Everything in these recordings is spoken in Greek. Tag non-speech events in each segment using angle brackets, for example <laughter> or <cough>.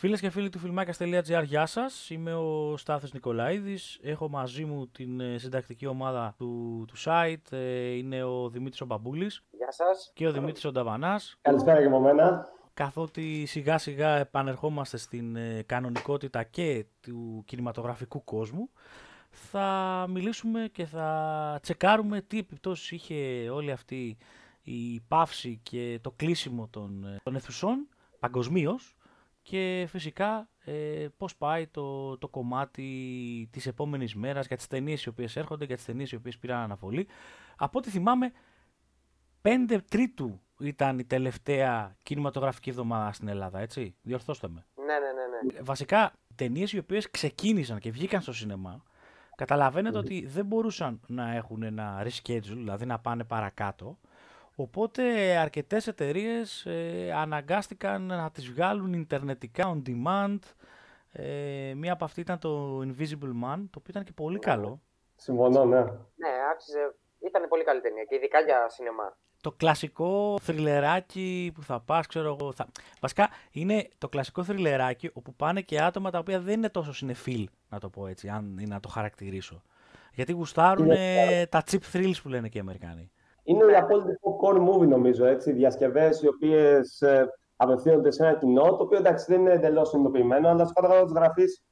Φίλες και φίλοι του φιλμάκια.gr, γεια σας. Είμαι ο Στάθος Νικολαίδη. Έχω μαζί μου την ε, συντακτική ομάδα του, του site. Ε, είναι ο Δημήτρης Ομπαμπούλη. Γεια σας. Και ο Δημήτρης Ονταβανά. Καλησπέρα και από μένα. Καθότι σιγά σιγά επανερχόμαστε στην ε, κανονικότητα και του κινηματογραφικού κόσμου, θα μιλήσουμε και θα τσεκάρουμε τι επιπτώσεις είχε όλη αυτή η παύση και το κλείσιμο των, των αιθουσών παγκοσμίως και φυσικά ε, πώς πάει το, το κομμάτι της επόμενης μέρας για τις ταινίες οι οποίες έρχονται, για τις ταινίες οι οποίες πήραν αναβολή. Από ό,τι θυμάμαι, 5 Τρίτου ήταν η τελευταία κινηματογραφική εβδομάδα στην Ελλάδα, έτσι; Διορθώστε με. Ναι, ναι, ναι. ναι. Βασικά, ταινίες οι οποίες ξεκίνησαν και βγήκαν στο σινεμά, καταλαβαίνετε ότι δεν μπορούσαν να έχουν ένα reschedule, δηλαδή να πάνε παρακάτω. Οπότε αρκετές εταιρείες ε, αναγκάστηκαν να τις βγάλουν ιντερνετικά on demand. Ε, μία από αυτή ήταν το Invisible Man, το οποίο ήταν και πολύ ναι. καλό. Συμφωνώ, ναι. Ναι, άξιζε. Ήταν πολύ καλή ταινία και ειδικά για σινεμά. Το κλασικό θριλεράκι που θα πας, ξέρω εγώ. Θα... Βασικά είναι το κλασικό θριλεράκι όπου πάνε και άτομα τα οποία δεν είναι τόσο συνεφίλ, να το πω έτσι, αν είναι να το χαρακτηρίσω. Γιατί γουστάρουν τα cheap thrills που λένε και οι Αμερικάνοι. Είναι η απόλυτη popcorn movie, νομίζω. Έτσι. Διασκευές οι οποίες ε, απευθύνονται σε ένα κοινό, το οποίο εντάξει δεν είναι εντελώς συνειδητοποιημένο, αλλά στο κάτω της γραφής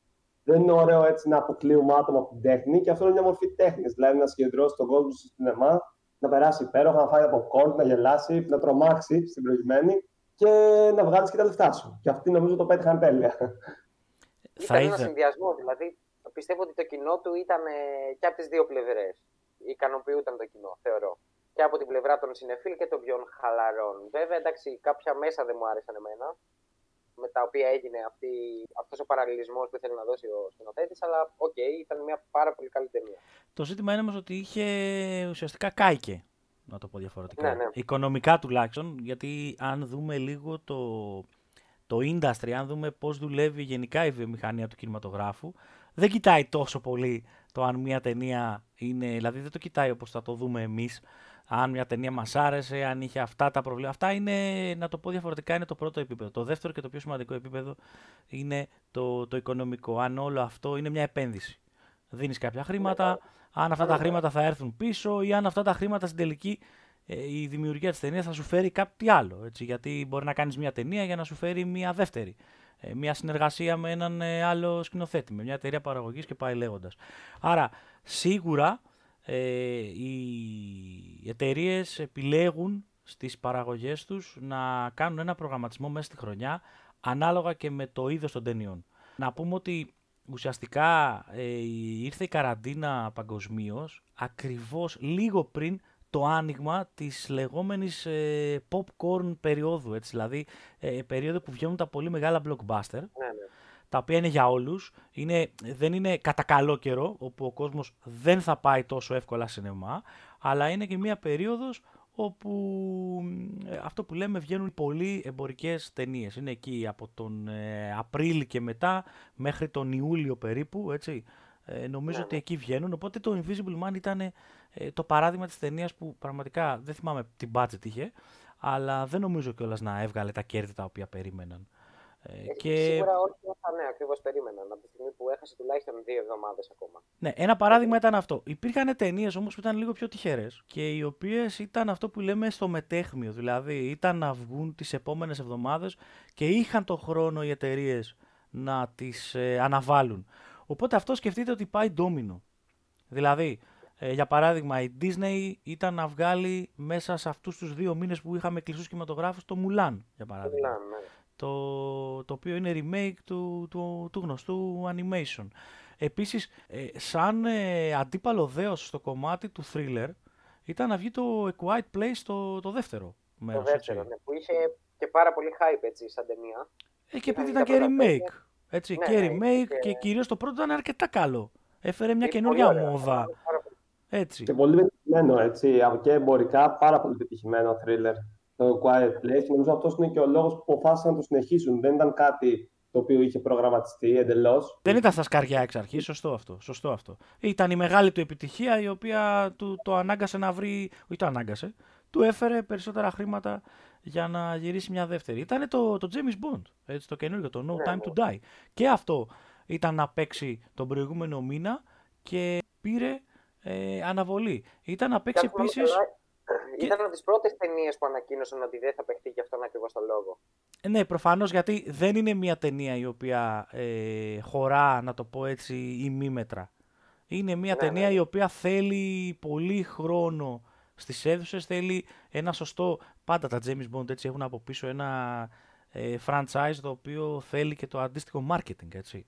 δεν είναι ωραίο έτσι να αποκλείουμε άτομα από την τέχνη και αυτό είναι μια μορφή τέχνης. Δηλαδή να συγκεντρώσει τον κόσμο στο σινεμά, να περάσει υπέροχα, να φάει από κόρτ, να γελάσει, να τρομάξει στην προηγουμένη και να βγάλεις και τα λεφτά σου. Και αυτοί νομίζω το πέτυχαν τέλεια. Ήταν ένα συνδυασμό. Δηλαδή πιστεύω ότι το κοινό του ήταν και από τις δύο πλευρές. Ικανοποιούταν το κοινό, θεωρώ και από την πλευρά των σινεφίλ και των πιο χαλαρών. Βέβαια, εντάξει, κάποια μέσα δεν μου άρεσαν εμένα, με τα οποία έγινε αυτή, αυτός ο παραλληλισμός που ήθελε να δώσει ο σκηνοθέτης, αλλά ok, okay, ήταν μια πάρα πολύ καλή ταινία. Το ζήτημα είναι όμως ότι είχε ουσιαστικά κάηκε, να το πω διαφορετικά. Ναι, ναι. Οικονομικά τουλάχιστον, γιατί αν δούμε λίγο το, το industry, αν δούμε πώς δουλεύει γενικά η βιομηχανία του κινηματογράφου, δεν κοιτάει τόσο πολύ το αν μια ταινία είναι, δηλαδή δεν το κοιτάει όπως θα το δούμε εμείς, αν μια ταινία μας άρεσε, αν είχε αυτά τα προβλήματα. Αυτά είναι, να το πω διαφορετικά, είναι το πρώτο επίπεδο. Το δεύτερο και το πιο σημαντικό επίπεδο είναι το, το οικονομικό. Αν όλο αυτό είναι μια επένδυση. Δίνεις κάποια χρήματα, αν αυτά τα χρήματα θα έρθουν πίσω ή αν αυτά τα χρήματα στην τελική ε, η δημιουργία της ταινίας θα σου φέρει κάτι άλλο. Έτσι, γιατί μπορεί να κάνεις μια ταινία για να σου φέρει μια δεύτερη. Ε, μια συνεργασία με έναν ε, άλλο σκηνοθέτη, με μια εταιρεία παραγωγής και πάει λέγοντας. Άρα, σίγουρα ε, οι εταιρείες επιλέγουν στις παραγωγές τους να κάνουν ένα προγραμματισμό μέσα στη χρονιά ανάλογα και με το είδος των ταινιών. Να πούμε ότι ουσιαστικά ε, ήρθε η καραντίνα παγκοσμίως ακριβώς λίγο πριν το άνοιγμα της λεγόμενης ε, popcorn περίοδου, έτσι, δηλαδή ε, περίοδο που βγαίνουν τα πολύ μεγάλα blockbuster. Ναι, ναι τα οποία είναι για όλους. Είναι, δεν είναι κατά καλό καιρό, όπου ο κόσμος δεν θα πάει τόσο εύκολα σινεμά, αλλά είναι και μια περίοδος όπου ε, αυτό που λέμε βγαίνουν πολλοί εμπορικές ταινίες. Είναι εκεί από τον ε, Απρίλιο και μετά μέχρι τον Ιούλιο περίπου, έτσι. Ε, νομίζω ναι, ότι ναι. εκεί βγαίνουν, οπότε το Invisible Man ήταν ε, το παράδειγμα της ταινίας που πραγματικά δεν θυμάμαι τι budget είχε, αλλά δεν νομίζω κιόλας να έβγαλε τα κέρδη τα οποία περίμεναν. Ε, και... Σίγουρα όχι θα ναι, ακριβώς περίμεναν από τη στιγμή που έχασε τουλάχιστον δύο εβδομάδες ακόμα. Ναι, ένα παράδειγμα ήταν αυτό. Υπήρχαν ταινίες όμως που ήταν λίγο πιο τυχερές και οι οποίες ήταν αυτό που λέμε στο μετέχμιο. Δηλαδή ήταν να βγουν τις επόμενες εβδομάδες και είχαν το χρόνο οι εταιρείες να τις ε, αναβάλουν. Οπότε αυτό σκεφτείτε ότι πάει ντόμινο. Δηλαδή, ε, για παράδειγμα, η Disney ήταν να βγάλει μέσα σε αυτούς τους δύο μήνες που είχαμε κλειστούς κινηματογράφους το Mulan, για παράδειγμα. Mulan, ναι το, το οποίο είναι remake του, του, του γνωστού animation. Επίσης, ε, σαν ε, αντίπαλο δέος στο κομμάτι του thriller, ήταν να βγει το A Quiet Place το, το δεύτερο μέρος. Το δεύτερο, ναι, που είχε και πάρα πολύ hype έτσι, σαν ταινία. Ε, και επειδή ήταν και remake. Έτσι, ναι, και ναι, remake και... και κυρίως το πρώτο ήταν αρκετά καλό. Έφερε μια καινούργια μόδα. Έτσι. Και πολύ πετυχημένο, έτσι, και εμπορικά πάρα πολύ πετυχημένο thriller το Quiet Place. Νομίζω αυτός είναι και ο λόγος που αποφάσισαν να το συνεχίσουν. Δεν ήταν κάτι το οποίο είχε προγραμματιστεί εντελώς. Δεν ήταν στα σκαριά εξ αρχής. Σωστό αυτό. Σωστό αυτό. Ήταν η μεγάλη του επιτυχία η οποία του το ανάγκασε να βρει. Όχι το ανάγκασε. Του έφερε περισσότερα χρήματα για να γυρίσει μια δεύτερη. Ήταν το, το James Bond. Έτσι, το καινούργιο, το No ναι, Time ναι. to Die. Και αυτό ήταν να παίξει τον προηγούμενο μήνα και πήρε ε, αναβολή. Ήταν να παίξει επίσης. Ήταν από τις πρώτες ταινίες που ανακοίνωσαν ότι δεν θα παιχτεί και αυτόν ακριβώς το λόγο. Ε, ναι, προφανώς γιατί δεν είναι μια ταινία η οποία ε, χωρά, να το πω έτσι, ημίμετρα. Είναι μια ναι, ταινία ναι. η οποία θέλει πολύ χρόνο στις αίθουσες, θέλει ένα σωστό. Πάντα τα James Bond έτσι έχουν από πίσω ένα ε, franchise το οποίο θέλει και το αντίστοιχο marketing, έτσι.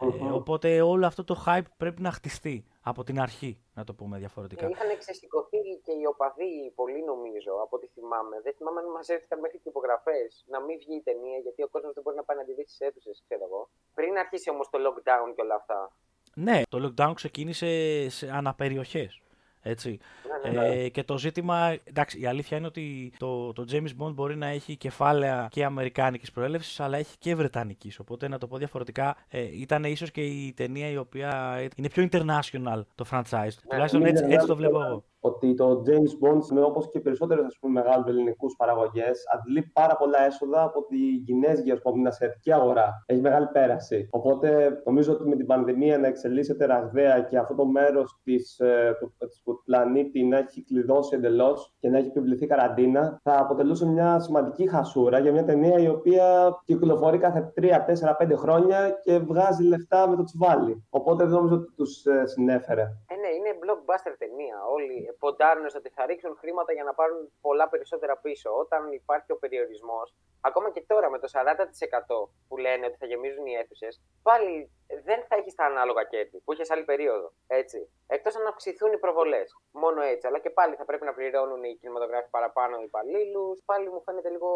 Ε, οπότε όλο αυτό το hype πρέπει να χτιστεί από την αρχή, να το πούμε διαφορετικά. Είχαν ξεσηκωθεί και οι οπαδοί πολύ νομίζω, από ό,τι θυμάμαι. Δεν θυμάμαι αν μας έρθηκαν μέχρι και υπογραφές να μην βγει η ταινία, γιατί ο κόσμος δεν μπορεί να πάει να τη δει στις αίθουσες, ξέρω εγώ. Πριν αρχίσει όμως το lockdown και όλα αυτά. Ναι, το lockdown ξεκίνησε σε αναπεριοχές. Έτσι. Ναι, ναι, ναι. Ε, και το ζήτημα, εντάξει, η αλήθεια είναι ότι το, το James Bond μπορεί να έχει κεφάλαια και αμερικάνικης προέλευσης, αλλά έχει και βρετανικής. Οπότε να το πω διαφορετικά, ε, ήταν ίσως και η ταινία η οποία είναι πιο international το franchise. Τουλάχιστον έτσι, έτσι το βλέπω εγώ ότι το James Bond, όπως και περισσότερες μεγάλους ελληνικούς παραγωγές, αντλεί πάρα πολλά έσοδα από τη Κινέζικη, ας πούμε, την Ασιατική αγορά. Έχει μεγάλη πέραση. Οπότε νομίζω ότι με την πανδημία να εξελίσσεται ραγδαία και αυτό το μέρος ε, του, του πλανήτη να έχει κλειδώσει εντελώς και να έχει επιβληθεί καραντίνα, θα αποτελούσε μια σημαντική χασούρα για μια ταινία η οποία κυκλοφορεί κάθε 3, 4, 5 χρόνια και βγάζει λεφτά με το τσιβάλι. Οπότε δεν νομίζω ότι τους ε, συνέφερε. Ε, ναι, είναι blockbuster ταινία. Όλοι ποντάρουν ότι θα ρίξουν χρήματα για να πάρουν πολλά περισσότερα πίσω. Όταν υπάρχει ο περιορισμός, ακόμα και τώρα με το 40% που λένε ότι θα γεμίζουν οι αίθουσες, πάλι δεν θα έχεις τα ανάλογα κέρδη που είχες άλλη περίοδο. Έτσι. Εκτός αν αυξηθούν οι προβολές. Μόνο έτσι. Αλλά και πάλι θα πρέπει να πληρώνουν οι κινηματογράφοι παραπάνω υπαλλήλους. Πάλι μου φαίνεται λίγο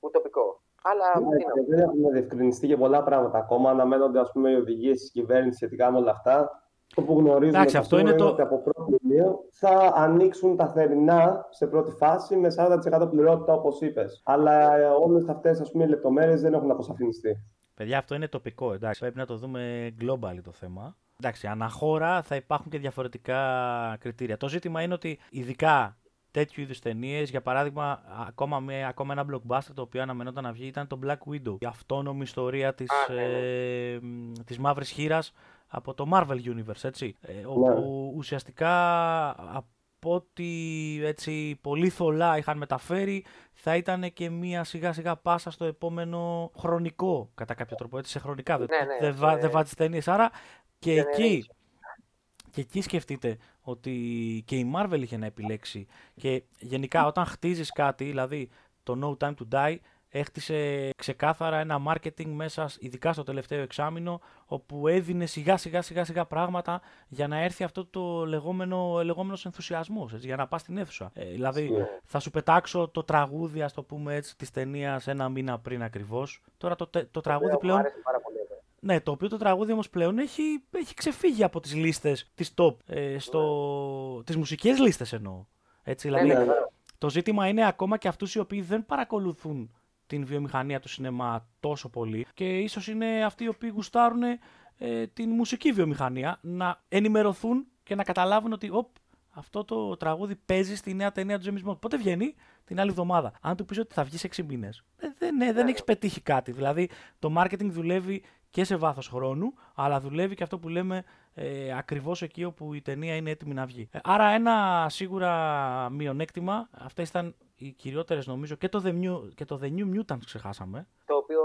ουτοπικό. Αλλά ναι, δεν έχουν διευκρινιστεί και πολλά πράγματα ακόμα. Αναμένονται ας πούμε, οι οδηγίες της κυβέρνησης σχετικά με όλα αυτά. Το που γνωρίζουμε Εντάξει, αυτό είναι το... ότι από πρώτη Ιουνίου θα ανοίξουν τα θερινά σε πρώτη φάση με 40% πληρότητα όπως είπες. Αλλά ε, όλες αυτές οι λεπτομέρειες δεν έχουν αποσαφινιστεί. Παιδιά, αυτό είναι τοπικό. Εντάξει, πρέπει να το δούμε global το θέμα. Εντάξει, αναχώρα θα υπάρχουν και διαφορετικά κριτήρια. Το ζήτημα είναι ότι ειδικά τέτοιου είδους ταινίες, για παράδειγμα, ακόμα, με, ακόμα ένα blockbuster το οποίο αναμενόταν να βγει ήταν το Black Widow. Η αυτόνομη ιστορία της ναι, ναι. ε, της μαύρης χείρας από το Marvel Universe, έτσι. Ε, ναι. όπου ουσιαστικά από ό,τι έτσι πολύ θολά είχαν μεταφέρει θα ήταν και μία σιγά σιγά πάσα στο επόμενο χρονικό κατά κάποιο τρόπο, έτσι σε χρονικά. Ναι, ναι, δεν ναι, βάζει ταινίες, άρα και ναι, εκεί... Και εκεί σκεφτείτε ότι και η Marvel είχε να επιλέξει και γενικά όταν χτίζεις κάτι, δηλαδή το No Time to Die, έχτισε ξεκάθαρα ένα marketing μέσα, ειδικά στο τελευταίο εξάμεινο, όπου έδινε σιγά σιγά σιγά σιγά πράγματα για να έρθει αυτό το λεγόμενο λεγόμενος ενθουσιασμός, έτσι, για να πας στην αίθουσα. Ε, δηλαδή, θα σου πετάξω το τραγούδι, ας το πούμε έτσι, της ταινίας ένα μήνα πριν ακριβώς. Τώρα το, το, τραγούδι πλέον... Ναι, το οποίο το τραγούδι όμως πλέον έχει, έχει ξεφύγει από τις λίστες της top, ε, στο, ναι. τις μουσικές λίστες εννοώ. Έτσι, δηλαδή, ναι, ναι, το ζήτημα είναι ακόμα και αυτούς οι οποίοι δεν παρακολουθούν την βιομηχανία του σινεμά τόσο πολύ και ίσως είναι αυτοί οι οποίοι γουστάρουν ε, την μουσική βιομηχανία να ενημερωθούν και να καταλάβουν ότι οπ, αυτό το τραγούδι παίζει στη νέα ταινία του James Bond. Πότε βγαίνει, την άλλη εβδομάδα. Αν του πεις ότι θα βγεις σε 6 μήνες, ε, δεν, ναι, δεν έχεις πετύχει κάτι. Δηλαδή, το marketing δουλεύει και σε βάθος χρόνου, αλλά δουλεύει και αυτό που λέμε ε, ακριβώς εκεί όπου η ταινία είναι έτοιμη να βγει. Ε, άρα, ένα σίγουρα μειονέκτημα, αυτές ήταν οι κυριότερες νομίζω και το The New, και το The New Mutants ξεχάσαμε. Το οποίο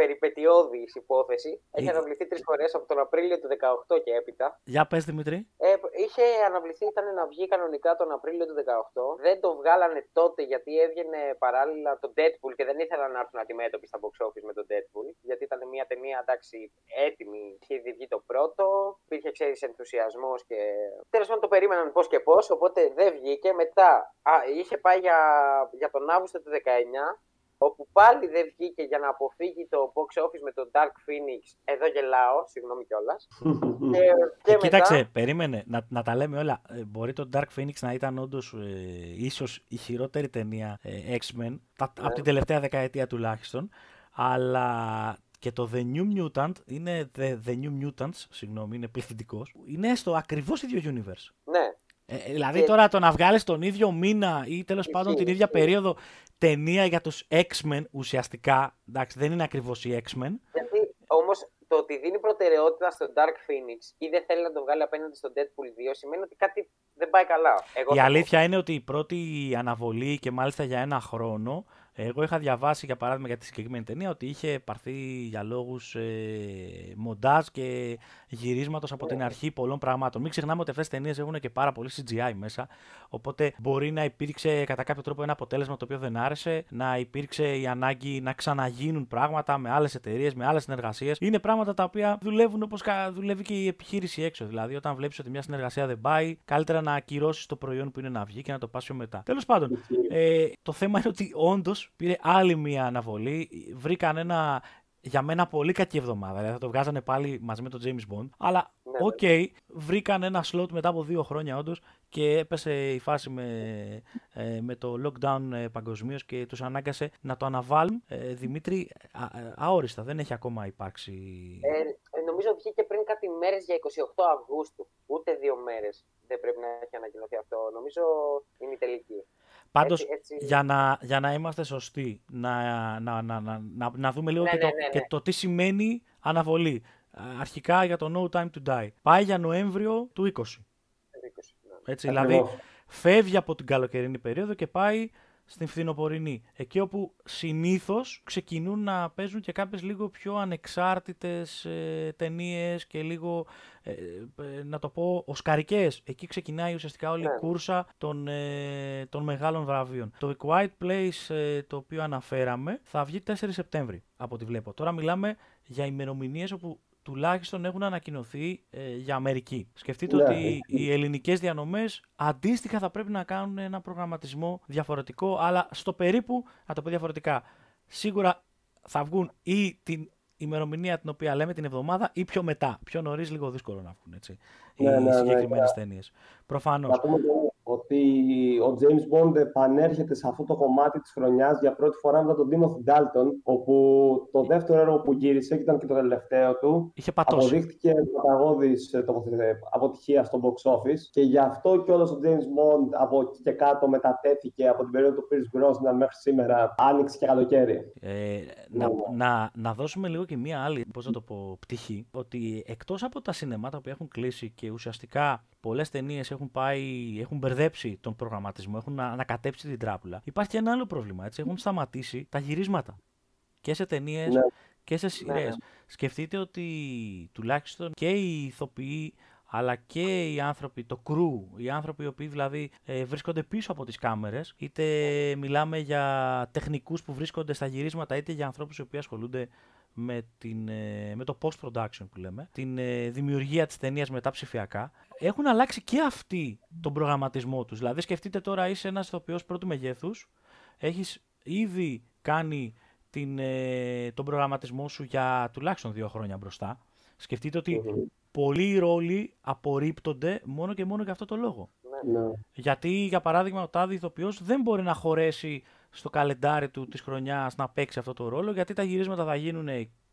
περιπετειώδης υπόθεση. Έχει ε, αναβληθεί τρεις φορές από τον Απρίλιο του 2018 και έπειτα. Για πες, Δημητρή. Ε, είχε αναβληθεί, ήταν να βγει κανονικά τον Απρίλιο του 2018. Δεν το βγάλανε τότε γιατί έβγαινε παράλληλα το Deadpool και δεν ήθελαν να έρθουν αντιμέτωποι στα box office με τον Deadpool. Γιατί ήταν μια ταινία εντάξει έτοιμη. Είχε βγει το πρώτο. Υπήρχε, ξέρεις, ενθουσιασμός και. Τέλος πάντων το περίμεναν πώς και πώς. Οπότε δεν βγήκε. Μετά α, είχε πάει για, για τον Αύγουστο του 19 όπου πάλι δεν βγήκε για να αποφύγει το box office με τον Dark Phoenix. Εδώ γελάω, συγγνώμη κιόλας. <laughs> και, και Κοίταξε, περίμενε να, να τα λέμε όλα. Ε, μπορεί το Dark Phoenix να ήταν όντως ε, ίσως η χειρότερη ταινία ε, X-Men ναι. από την τελευταία δεκαετία τουλάχιστον. Αλλά και το The New Mutant είναι The, The New Mutants, συγγνώμη, είναι πληθυντικός. Είναι στο ακριβώς ίδιο universe. Ναι. Ε, δηλαδή τώρα το να βγάλεις τον ίδιο μήνα ή τέλος πάντων την ίδια περίοδο ταινία για τους X-Men ουσιαστικά. Εντάξει, δεν είναι ακριβώς οι X-Men. Γιατί όμως το ότι δίνει προτεραιότητα στο Dark Phoenix ή δεν θέλει να το βγάλει απέναντι στο Deadpool 2 σημαίνει ότι κάτι δεν πάει καλά. Εγώ η αλήθεια είναι ότι η πρώτη αναβολή και μάλιστα για ένα χρόνο εγώ είχα διαβάσει για παράδειγμα για τη συγκεκριμένη ταινία ότι είχε πάρθει για λόγους ε, μοντάζ και γυρίσματος από την αρχή πολλών πραγμάτων. Μην ξεχνάμε ότι αυτές τις ταινίες έχουν και πάρα πολύ CGI μέσα. Οπότε μπορεί να υπήρξε κατά κάποιο τρόπο ένα αποτέλεσμα το οποίο δεν άρεσε, να υπήρξε η ανάγκη να ξαναγίνουν πράγματα με άλλες εταιρείες, με άλλες συνεργασίες. Είναι πράγματα τα οποία δουλεύουν όπως δουλεύει και η επιχείρηση έξω. Δηλαδή, όταν βλέπεις ότι μια συνεργασία δεν πάει, καλύτερα να ακυρώσεις το προϊόν που είναι να βγει και να το πας πιο μετά. Τέλος πάντων, ε, το θέμα είναι ότι όντως πήρε άλλη μία αναβολή. Βρήκαν ένα για μένα πολύ κακή εβδομάδα. Δηλαδή θα το βγάζανε πάλι μαζί με τον James Bond. Αλλά ναι, ναι. ok, okay, βρήκαν ένα slot μετά από δύο χρόνια όντως και έπεσε η φάση με, ε, με το lockdown ε, παγκοσμίως και τους ανάγκασε να το αναβάλουν. Ε, Δημήτρη, α, αόριστα, δεν έχει ακόμα υπάρξει. Ε, νομίζω βγήκε πριν κάτι μέρες για 28 Αυγούστου. Ούτε δύο μέρες δεν πρέπει να έχει ανακοινωθεί αυτό. Νομίζω είναι η τελική. Πάντως, για, να, για να είμαστε σωστοί, να, να, να, να, να δούμε λίγο ναι, και, ναι, το, ναι, και το τι σημαίνει αναβολή. Αρχικά για το No Time to Die. Πάει για Νοέμβριο του 20. Έτσι, δηλαδή, φεύγει από την καλοκαιρινή περίοδο και πάει στην φθινοπορεινή. Εκεί όπου συνήθως ξεκινούν να παίζουν και κάποιες λίγο πιο ανεξάρτητες ε, ταινίες και λίγο, ε, ε, να το πω, οσκαρικές. Εκεί ξεκινάει ουσιαστικά όλη η ναι. κούρσα των, ε, των μεγάλων βραβείων. Το Quiet Place ε, το οποίο αναφέραμε θα βγει 4 Σεπτέμβρη από ό,τι βλέπω. Τώρα μιλάμε για ημερομηνίες όπου τουλάχιστον έχουν ανακοινωθεί ε, για Αμερική. Σκεφτείτε ναι. ότι οι ελληνικές διανομές αντίστοιχα θα πρέπει να κάνουν ένα προγραμματισμό διαφορετικό, αλλά στο περίπου, να το πω διαφορετικά, σίγουρα θα βγουν ή την ημερομηνία την οποία λέμε την εβδομάδα ή πιο μετά. Πιο νωρίς, λίγο δύσκολο να βγουν έτσι. Ναι, οι ναι, ναι συγκεκριμένες ναι, ταινίες. Προφανώς ότι ο James Bond επανέρχεται σε αυτό το κομμάτι της χρονιάς για πρώτη φορά μετά τον Timothy Dalton, όπου το δεύτερο έργο που γύρισε, και ήταν και το τελευταίο του, Είχε πατώσει. αποδείχτηκε παταγώδης ε, αποτυχία στο box office και γι' αυτό και όλος ο James Bond από εκεί και κάτω μετατέθηκε από την περίοδο του Pierce Brosnan μέχρι σήμερα, άνοιξε και καλοκαίρι. Ε, να, ναι. να, να δώσουμε λίγο και μία άλλη, πώς θα το πω, πτυχή, ότι εκτός από τα σινεμάτα που έχουν κλείσει και ουσιαστικά πολλές ταινίες έχουν, πάει, έχουν μπερδέψει τον προγραμματισμό, έχουν ανακατέψει την τράπουλα. Υπάρχει και ένα άλλο πρόβλημα. Έτσι. Έχουν σταματήσει τα γυρίσματα. Και σε ταινίες ναι. και σε σειρές. Ναι. Σκεφτείτε ότι τουλάχιστον και οι ηθοποιοί αλλά και οι άνθρωποι, το crew, οι άνθρωποι οι οποίοι δηλαδή ε, βρίσκονται πίσω από τις κάμερες, είτε μιλάμε για τεχνικούς που βρίσκονται στα γυρίσματα, είτε για ανθρώπους οι οποίοι ασχολούνται με, την, ε, με το post-production που λέμε, την ε, δημιουργία της ταινίας μετά ψηφιακά, έχουν αλλάξει και αυτοί τον προγραμματισμό τους. Δηλαδή σκεφτείτε τώρα είσαι ένας ηθοποιός πρώτου μεγέθους, έχεις ήδη κάνει την, ε, τον προγραμματισμό σου για τουλάχιστον δύο χρόνια μπροστά. Σκεφτείτε ότι πολλοί ρόλοι απορρίπτονται μόνο και μόνο για αυτό το λόγο. Ναι. ναι. Γιατί, για παράδειγμα, ο τάδε ηθοποιός δεν μπορεί να χωρέσει στο καλεντάρι του της χρονιάς να παίξει αυτό το ρόλο, γιατί τα γυρίσματα θα γίνουν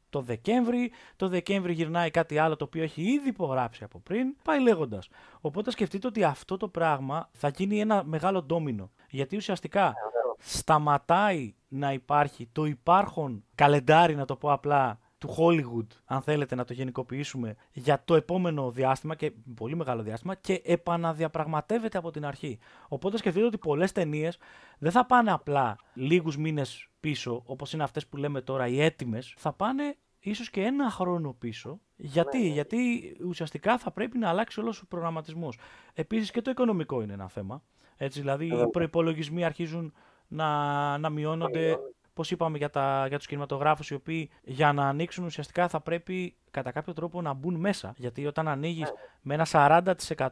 το Δεκέμβρη, το Δεκέμβρη γυρνάει κάτι άλλο το οποίο έχει ήδη υπογράψει από πριν, πάει λέγοντας. Οπότε σκεφτείτε ότι αυτό το πράγμα θα γίνει ένα μεγάλο ντόμινο. Γιατί ουσιαστικά σταματάει να υπάρχει το υπάρχον καλεντάρι, να το πω απλά, του Hollywood, αν θέλετε να το γενικοποιήσουμε, για το επόμενο διάστημα και πολύ μεγάλο διάστημα και επαναδιαπραγματεύεται από την αρχή. Οπότε σκεφτείτε ότι πολλές ταινίες δεν θα πάνε απλά λίγους μήνες πίσω, όπως είναι αυτές που λέμε τώρα, οι έτοιμες, θα πάνε ίσως και ένα χρόνο πίσω. Γιατί, ναι, ναι. γιατί ουσιαστικά θα πρέπει να αλλάξει όλος ο προγραμματισμός. Επίσης και το οικονομικό είναι ένα θέμα. Έτσι, δηλαδή, οι προπολογισμοί αρχίζουν να, να μειώνονται Πώς είπαμε για, τα, για τους κινηματογράφους, οι οποίοι για να ανοίξουν ουσιαστικά θα πρέπει κατά κάποιο τρόπο να μπουν μέσα. Γιατί όταν ανοίγεις ναι. με ένα 40%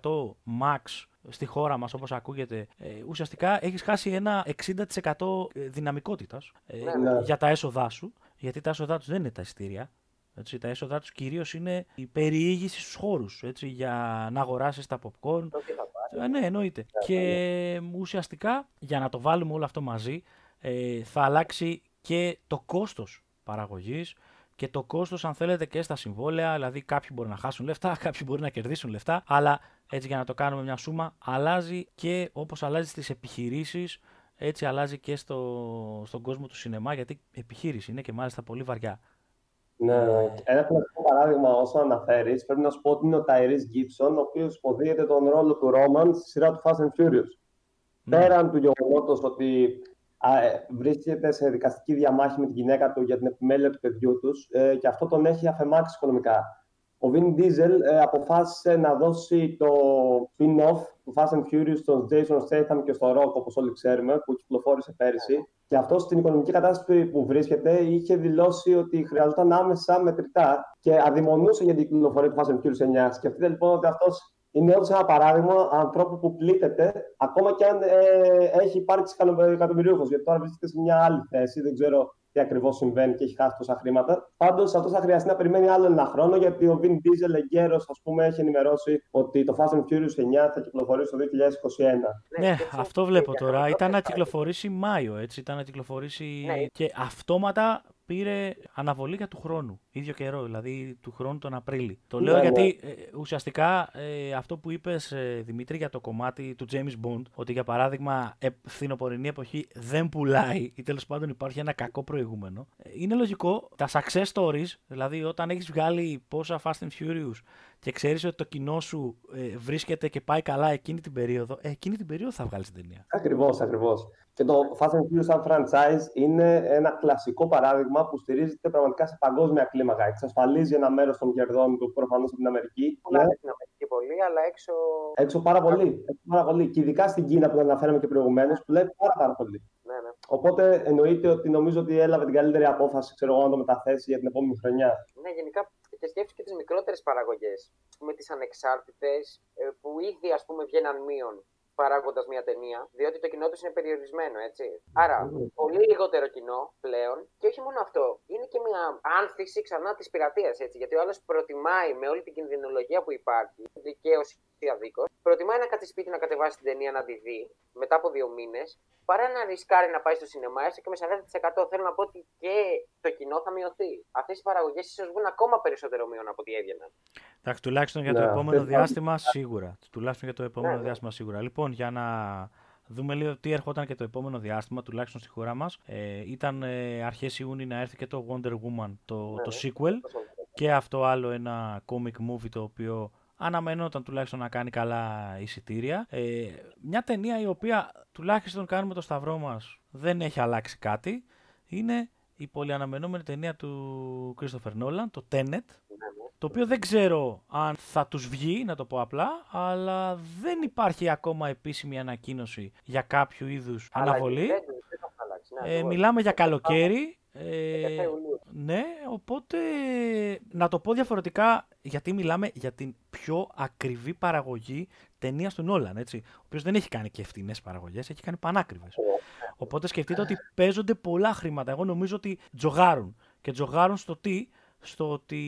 max στη χώρα μας όπως ακούγεται ε, ουσιαστικά έχεις χάσει ένα 60% δυναμικότητας ε, ναι, ναι. για τα έσοδά σου γιατί τα έσοδά τους δεν είναι τα ειστήρια έτσι, τα έσοδά τους κυρίως είναι η περιήγηση στους χώρους για να αγοράσεις τα popcorn. Ε, ναι, εννοείται. Και ουσιαστικά για να το βάλουμε όλο αυτό μαζί, ε, θα αλλάξει και το κόστος παραγωγής και το κόστος, αν θέλετε, και στα συμβόλαια. Δηλαδή, κάποιοι μπορεί να χάσουν λεφτά, <laughs> κάποιοι μπορεί να κερδίσουν λεφτά. Αλλά έτσι για να το κάνουμε μια σούμα, αλλάζει και όπως αλλάζει στις επιχειρήσεις, έτσι αλλάζει και στο, στον κόσμο του σινεμά, γιατί επιχείρηση είναι και μάλιστα πολύ βαριά. Ναι, ένα κλασικό παράδειγμα όσο αναφέρεις, πρέπει να σου πω ότι είναι ο Ταϊρή Γκίψον, ο οποίος υποδίεται τον ρόλο του Ρόμαν στη σειρά του Fast and Furious. Ναι. Πέραν του γεγονότος ότι ε, βρίσκεται σε δικαστική διαμάχη με την γυναίκα του για την επιμέλεια του παιδιού τους ε, και αυτό τον έχει αφαιμάξει οικονομικά. Ο Vin Diesel ε, αποφάσισε να δώσει το spin-off του Fast and Furious στον Jason Statham και στο Rock, όπως όλοι ξέρουμε, που κυκλοφόρησε πέρυσι. Και αυτό στην οικονομική κατάσταση που βρίσκεται είχε δηλώσει ότι χρειαζόταν άμεσα μετρητά και αδειμονούσε για την κυκλοφορία του Fast and Furious 9. Σκεφτείτε λοιπόν ότι αυτός είναι όντως ένα παράδειγμα ανθρώπου που πλήττεται, ακόμα και αν ε, έχει υπάρξει εκατομμυρίουχος. Γιατί τώρα βρίσκεται σε μια άλλη θέση, δεν ξέρω τι ακριβώς συμβαίνει και έχει χάσει τόσα χρήματα. Πάντως αυτό θα χρειαστεί να περιμένει άλλο ένα χρόνο, γιατί ο Vin Diesel εγκαίρως, ας πούμε, έχει ενημερώσει ότι το Fast and Furious 9 θα κυκλοφορήσει το 2021. Ναι, αυτό βλέπω τώρα. Ήταν να κυκλοφορήσει Μάιο, έτσι. Ήταν να κυκλοφορήσει ναι. και αυτόματα πήρε αναβολή για του χρόνου. ίδιο καιρό, δηλαδή του χρόνου τον Απρίλη. Το λέω ναι, γιατί ναι. Ε, ουσιαστικά ε, αυτό που είπες, ε, Δημήτρη, για το κομμάτι του James Bond, ότι για παράδειγμα ε, φθινοπορεινή εποχή δεν πουλάει ή τέλος πάντων υπάρχει ένα κακό προηγούμενο. Ε, είναι λογικό τα success stories, δηλαδή όταν έχεις βγάλει πόσα Fast and Furious και ξέρεις ότι το κοινό σου ε, βρίσκεται και πάει καλά εκείνη την περίοδο, ε, εκείνη την περίοδο θα βγάλεις την ταινία. Ακριβώς, ακριβώς. Και το Fast and Furious σαν franchise είναι ένα κλασικό παράδειγμα που στηρίζεται πραγματικά σε παγκόσμια κλίμακα. Εξασφαλίζει ένα μέρος των κερδών του προφανώς από την Αμερική. Πολλά στην Αμερική πολύ, αλλά έξω. Έξω πάρα πολύ. Έξω πάρα πολύ. Και ειδικά στην Κίνα που αναφέραμε και προηγουμένως, που λέει πάρα, πάρα πολύ. Ναι, ναι. Οπότε εννοείται ότι νομίζω ότι έλαβε την καλύτερη απόφαση ξέρω, να το μεταθέσει για την επόμενη χρονιά. Ναι, γενικά και σκέφτεσαι και τις μικρότερες παραγωγές. Με τις ανεξάρτητες ε, που ήδη ας πούμε βγαίναν μείον παράγοντας μια ταινία, διότι το κοινό τους είναι περιορισμένο, έτσι. Άρα, πολύ λιγότερο κοινό πλέον. Και όχι μόνο αυτό, είναι και μια άνθηση ξανά της πειρατείας, έτσι. Γιατί ο άλλος προτιμάει με όλη την κινδυνολογία που υπάρχει, δικαίωση ή αδίκω, προτιμάει να κάτσει σπίτι να κατεβάσει την ταινία να τη δει μετά από δύο μήνες, παρά να ρισκάρει να πάει στο σινεμά, έστω και με 40%. Θέλω να πω ότι και το κοινό θα μειωθεί. Αυτές οι παραγωγές ίσως βγουν ακόμα περισσότερο μείον από ό,τι έβγαιναν. Εντάξει, τουλάχιστον για το ναι, επόμενο διάστημα σίγουρα. Τουλάχιστον για το επόμενο ναι, ναι. διάστημα σίγουρα. Λοιπόν, για να δούμε λίγο τι έρχονταν και το επόμενο διάστημα, τουλάχιστον στη χώρα μας. Ε, ήταν ε, αρχές Ιούνιου να έρθει και το Wonder Woman, το, το sequel. Και αυτό άλλο ένα comic movie το οποίο αναμενόταν τουλάχιστον να κάνει καλά εισιτήρια. Ε, μια ταινία η οποία τουλάχιστον κάνουμε το σταυρό μας δεν έχει αλλάξει κάτι. Είναι η πολυαναμενόμενη ταινία του Christopher Nolan, το Tenet, το οποίο δεν ξέρω αν θα τους βγει, να το πω απλά, αλλά δεν υπάρχει ακόμα επίσημη ανακοίνωση για κάποιο είδους αναβολή. Ναι, ε, μιλάμε για καλοκαίρι, ε, ναι, οπότε να το πω διαφορετικά, γιατί μιλάμε για την πιο ακριβή παραγωγή ταινία του Νόλαν, έτσι. Ο οποίος δεν έχει κάνει και ευθυνέ παραγωγές, έχει κάνει πανάκριβες. Οπότε σκεφτείτε ότι παίζονται πολλά χρήματα. Εγώ νομίζω ότι τζογάρουν. Και τζογάρουν στο τι, στο ότι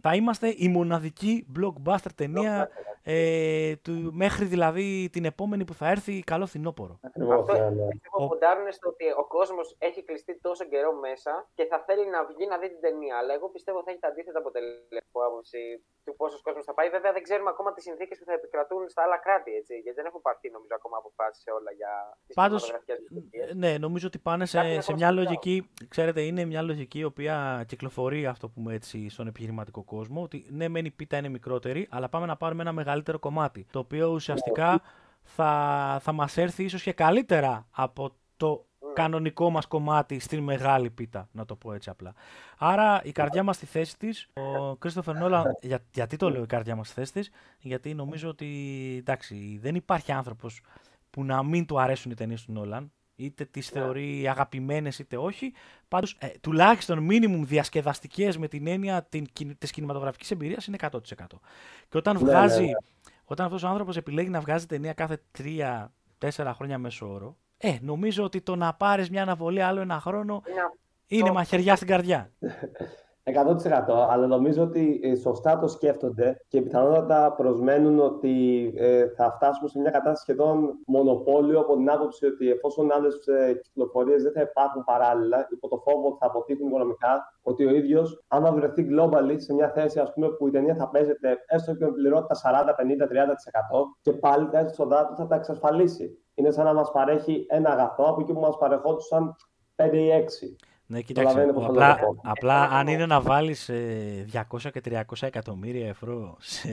θα είμαστε η μοναδική blockbuster ταινία ε, του, μέχρι δηλαδή την επόμενη που θα έρθει καλό φθινόπωρο. Αυτό ναι, ναι. ο... στο ότι ο κόσμος έχει κλειστεί τόσο καιρό μέσα και θα θέλει να βγει να δει την ταινία. Αλλά εγώ πιστεύω θα έχει τα αντίθετα αποτελέσματα από άποψη του πόσος κόσμος θα πάει. Βέβαια δεν ξέρουμε ακόμα τις συνθήκες που θα επικρατούν στα άλλα κράτη. Έτσι, γιατί δεν έχουν πάρθει νομίζω ακόμα αποφάσεις σε όλα για τις Πάντως, ναι, νομίζω ότι πάνε σε, σε μια λογική. Ξέρετε, είναι μια λογική η οποία κυκλοφορεί αυτό που πούμε έτσι στον επιχειρηματικό κόσμο. Ότι ναι, μεν η πίτα είναι μικρότερη, αλλά πάμε να πάρουμε ένα μεγαλύτερο κομμάτι. Το οποίο ουσιαστικά θα, θα μας έρθει ίσως και καλύτερα από το κανονικό μας κομμάτι στην μεγάλη πίτα, να το πω έτσι απλά. Άρα η καρδιά μας στη θέση της, ο Κρίστοφερ Νόλαν, για, γιατί το λέω η καρδιά μας στη θέση της, γιατί νομίζω ότι εντάξει, δεν υπάρχει άνθρωπος που να μην του αρέσουν οι ταινίες του Νόλαν, είτε τις ναι. θεωρεί αγαπημένες είτε όχι. Πάντως, ε, τουλάχιστον minimum διασκεδαστικές με την έννοια τη της κινηματογραφικής εμπειρίας είναι 100%. Και όταν ναι, βγάζει, ναι, όταν αυτός ο άνθρωπος επιλέγει να βγάζει ταινία κάθε 3-4 χρόνια μέσω όρο, ε, νομίζω ότι το να πάρεις μια αναβολή άλλο ένα χρόνο είναι μαχαιριά στην καρδιά. <laughs> 100%. Αλλά νομίζω ότι ε, σωστά το σκέφτονται και πιθανότατα προσμένουν ότι ε, θα φτάσουμε σε μια κατάσταση σχεδόν μονοπόλιο από την άποψη ότι εφόσον άλλες κυκλοφορίες δεν θα υπάρχουν παράλληλα, υπό το φόβο ότι θα αποτύχουν οικονομικά, ότι ο ίδιος, άμα βρεθεί globally σε μια θέση ας πούμε, που η ταινία θα παίζεται έστω και με πληρότητα 40, 50, 30% και πάλι τα έσοδά του θα τα εξασφαλίσει. Είναι σαν να μας παρέχει ένα αγαθό από εκεί που μας παρεχόντουσαν 5 ή 6. Ναι, κοίταξε. Απλά, απλά αν είναι να βάλεις 200 ε, και 300 εκατομμύρια ευρώ σε,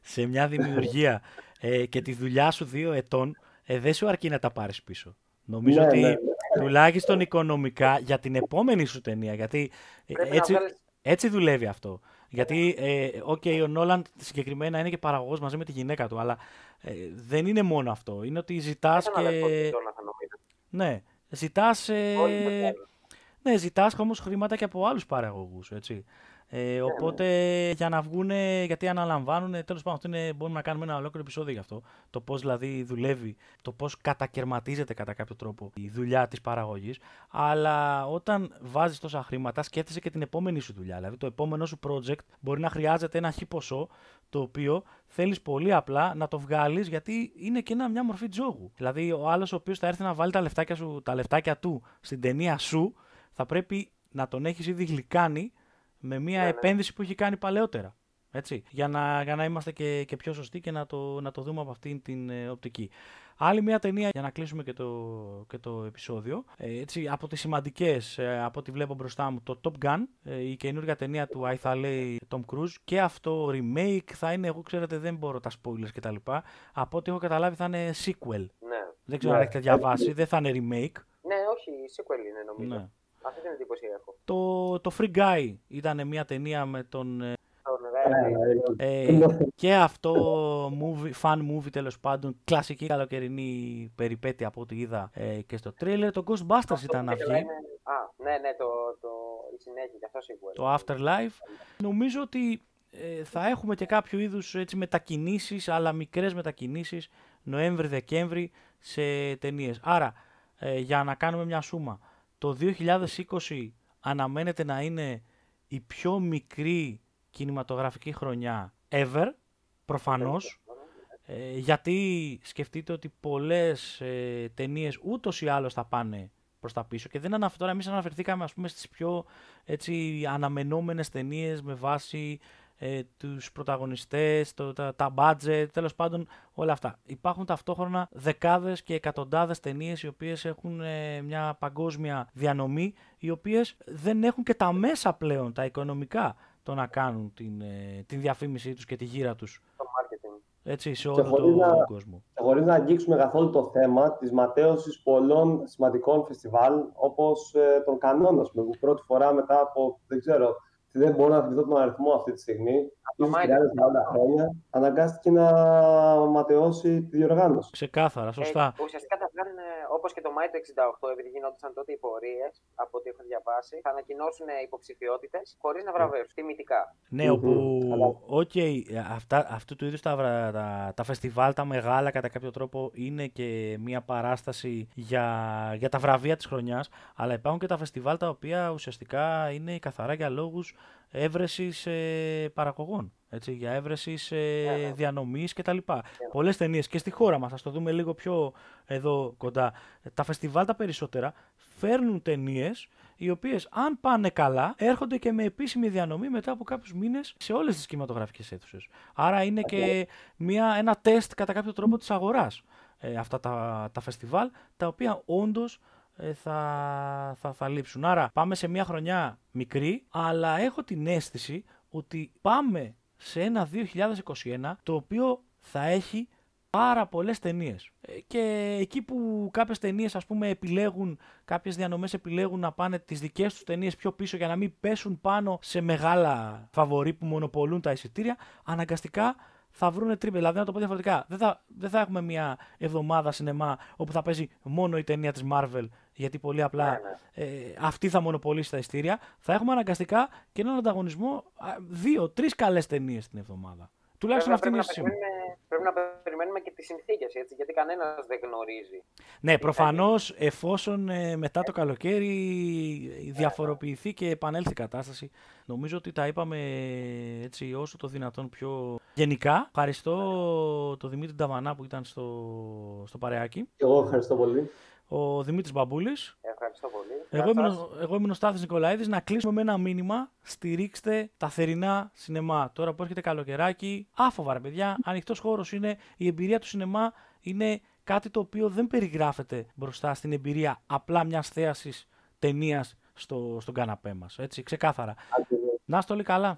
σε μια δημιουργία ε, και τη δουλειά σου δύο ετών, ε, δεν σου αρκεί να τα πάρεις πίσω. Νομίζω ναι, ότι ναι, ναι. τουλάχιστον οικονομικά για την επόμενη σου ταινία. Γιατί έτσι, έτσι δουλεύει αυτό. Γιατί, ε, okay, ο Νόλαντ συγκεκριμένα είναι και παραγωγός μαζί με τη γυναίκα του, αλλά ε, δεν είναι μόνο αυτό. Είναι ότι ζητάς και. Ναι, ζητάς. Ε, ναι, ζητάς όμως χρήματα και από άλλους παραγωγούς. Ε, ναι, οπότε ναι. για να βγουν, γιατί αναλαμβάνουν, τέλος πάντων, αυτό είναι, μπορούμε να κάνουμε ένα ολόκληρο επεισόδιο γι' αυτό. Το πώς δηλαδή δουλεύει, το πώς κατακαιρματίζεται κατά κάποιο τρόπο η δουλειά της παραγωγής. Αλλά όταν βάζεις τόσα χρήματα, σκέφτεσαι και την επόμενη σου δουλειά. Δηλαδή το επόμενο σου project μπορεί να χρειάζεται ένα χι ποσό, το οποίο θέλεις πολύ απλά να το βγάλεις, γιατί είναι και ένα, μια μορφή τζόγου. Δηλαδή ο άλλος ο οποίος θα έρθει να βάλει τα λεφτάκια, σου, τα λεφτάκια του στην ταινία σου, θα πρέπει να τον έχεις ήδη γλυκάνει με μια ναι, ναι. επένδυση που έχει κάνει παλαιότερα. Έτσι, για, να, για να είμαστε και, και πιο σωστοί και να το, να το δούμε από αυτήν την ε, οπτική. Άλλη μια ταινία για να κλείσουμε και το, και το επεισόδιο. Ε, έτσι, από τις σημαντικές, ε, από ό,τι βλέπω μπροστά μου, το Top Gun, ε, η καινούργια ταινία του I λέει Tom Cruise και αυτό remake θα είναι, εγώ ξέρετε δεν μπορώ τα spoilers κτλ. Από ό,τι έχω καταλάβει θα είναι sequel. Ναι. Δεν ξέρω αν έχετε διαβάσει, δεν θα είναι remake. Ναι, όχι, sequel είναι νομίζω. Ναι. Αυτή την εντύπωση έχω. Το, το Free Guy ήταν μια ταινία με τον... Ε, ε, και αυτό movie, fan movie τέλος πάντων, κλασική καλοκαιρινή περιπέτεια από ό,τι είδα ε, και στο τρέλερ. Το Ghostbusters ήταν να βγει. Α, ναι, ναι, το, το, η συνέχεια, αυτό σίγουρα. Το Afterlife. Νομίζω ότι ε, θα έχουμε και κάποιο είδους μετακινήσεις, αλλά μικρές μετακινήσεις Νοέμβρη-Δεκέμβρη σε ταινίες. Άρα, ε, για να κάνουμε μια σούμα, το 2020 αναμένεται να είναι η πιο μικρή κινηματογραφική χρονιά ever, προφανώς, ε, γιατί σκεφτείτε ότι πολλές ε, ταινίες ούτως ή άλλως θα πάνε προς τα πίσω. Και δεν αναφέρω τώρα, εμείς αναφερθήκαμε ας πούμε στις πιο έτσι, αναμενόμενες ταινίες με βάση ε, τους πρωταγωνιστές, το, τα, τα budget, τέλος πάντων όλα αυτά. Υπάρχουν ταυτόχρονα δεκάδες και εκατοντάδες ταινίες οι οποίες έχουν ε, μια παγκόσμια διανομή, οι οποίες δεν έχουν και τα μέσα πλέον, τα οικονομικά, το να κάνουν την, ε, την διαφήμιση τους και τη γύρα τους. Το marketing. Έτσι, σε όλο τον να, κόσμο. Χωρίς να αγγίξουμε καθόλου το θέμα της ματέωσης πολλών σημαντικών φεστιβάλ, όπως ε, τον Κανόνα, που πρώτη φορά μετά από, δεν ξέρω, δεν μπορώ να θυμηθώ τον αριθμό αυτή τη στιγμή. Ίσως 30-40 χρόνια αναγκάστηκε να ματαιώσει τη διοργάνωση. Ξεκάθαρα, σωστά. Ε, ουσιαστικά θα βγάλουν όπως και το Μάιο του 68, επειδή γινόντουσαν τότε οι πορείες, από ό,τι έχω διαβάσει, θα ανακοινώσουν υποψηφιότητες χωρίς να βραβεύσουν τιμητικά. Ναι, όπου. Ok, okay, αυτού του είδους τα, τα, τα φεστιβάλ, τα μεγάλα κατά κάποιο τρόπο είναι και μια παράσταση για, για τα βραβεία της χρονιάς. Αλλά υπάρχουν και τα φεστιβάλ τα οποία ουσιαστικά είναι καθαρά για λόγους έβρεσης ε, παραγωγών. Έτσι, για έβρεσης ε, yeah. διανομής κτλ. Yeah. Πολλές ταινίες και στη χώρα μας, ας το δούμε λίγο πιο εδώ κοντά. Τα φεστιβάλ τα περισσότερα φέρνουν ταινίες οι οποίες, αν πάνε καλά, έρχονται και με επίσημη διανομή μετά από κάποιους μήνες σε όλες τις κινηματογραφικές αίθουσες. Άρα είναι και μια, ένα τεστ κατά κάποιο τρόπο της αγοράς ε, αυτά τα, τα φεστιβάλ, τα οποία όντως ε, θα, θα, θα λείψουν. Άρα πάμε σε μια χρονιά μικρή, αλλά έχω την αίσθηση ότι πάμε σε ένα 2021 το οποίο θα έχει πάρα πολλές ταινίες. Ε, και εκεί που κάποιες ταινίες, ας πούμε, επιλέγουν, κάποιες διανομές επιλέγουν να πάνε τις δικές τους ταινίες πιο πίσω για να μην πέσουν πάνω σε μεγάλα φαβορή που μονοπολούν τα εισιτήρια, αναγκαστικά θα βρουν τρύπε. Δηλαδή, να το πω διαφορετικά, δεν θα, δεν θα έχουμε μια εβδομάδα σινεμά όπου θα παίζει μόνο η ταινία της Marvel, γιατί πολύ απλά ναι, ναι. Ε, αυτή θα μονοπολίσει τα εισιτήρια. Θα έχουμε αναγκαστικά και έναν ανταγωνισμό δύο, τρεις καλές ταινίες την εβδομάδα. Τουλάχιστον αυτή είναι η πρέπει να περιμένουμε και τις συνθήκες, γιατί κανένας δεν γνωρίζει. Ναι, προφανώς εφόσον ε, μετά το καλοκαίρι διαφοροποιηθεί και επανέλθει η κατάσταση. Νομίζω ότι τα είπαμε έτσι όσο το δυνατόν πιο γενικά. Ευχαριστώ τον Δημήτρη Νταβανά που ήταν στο, στο παρεάκι. Εγώ ευχαριστώ πολύ ο Δημήτρης Μπαμπούλης. Ευχαριστώ πολύ. Εγώ είμαι, εγώ είμαι ο Στάθης Νικολαίδης. Να κλείσουμε με ένα μήνυμα. Στηρίξτε τα θερινά σινεμά. Τώρα που έρχεται καλοκαιράκι, άφοβα ρε παιδιά. Ανοιχτός χώρος είναι. Η εμπειρία του σινεμά είναι κάτι το οποίο δεν περιγράφεται μπροστά στην εμπειρία απλά μιας θέασης ταινίας στο, στον καναπέ μας. Έτσι, ξεκάθαρα. Να είστε όλοι καλά.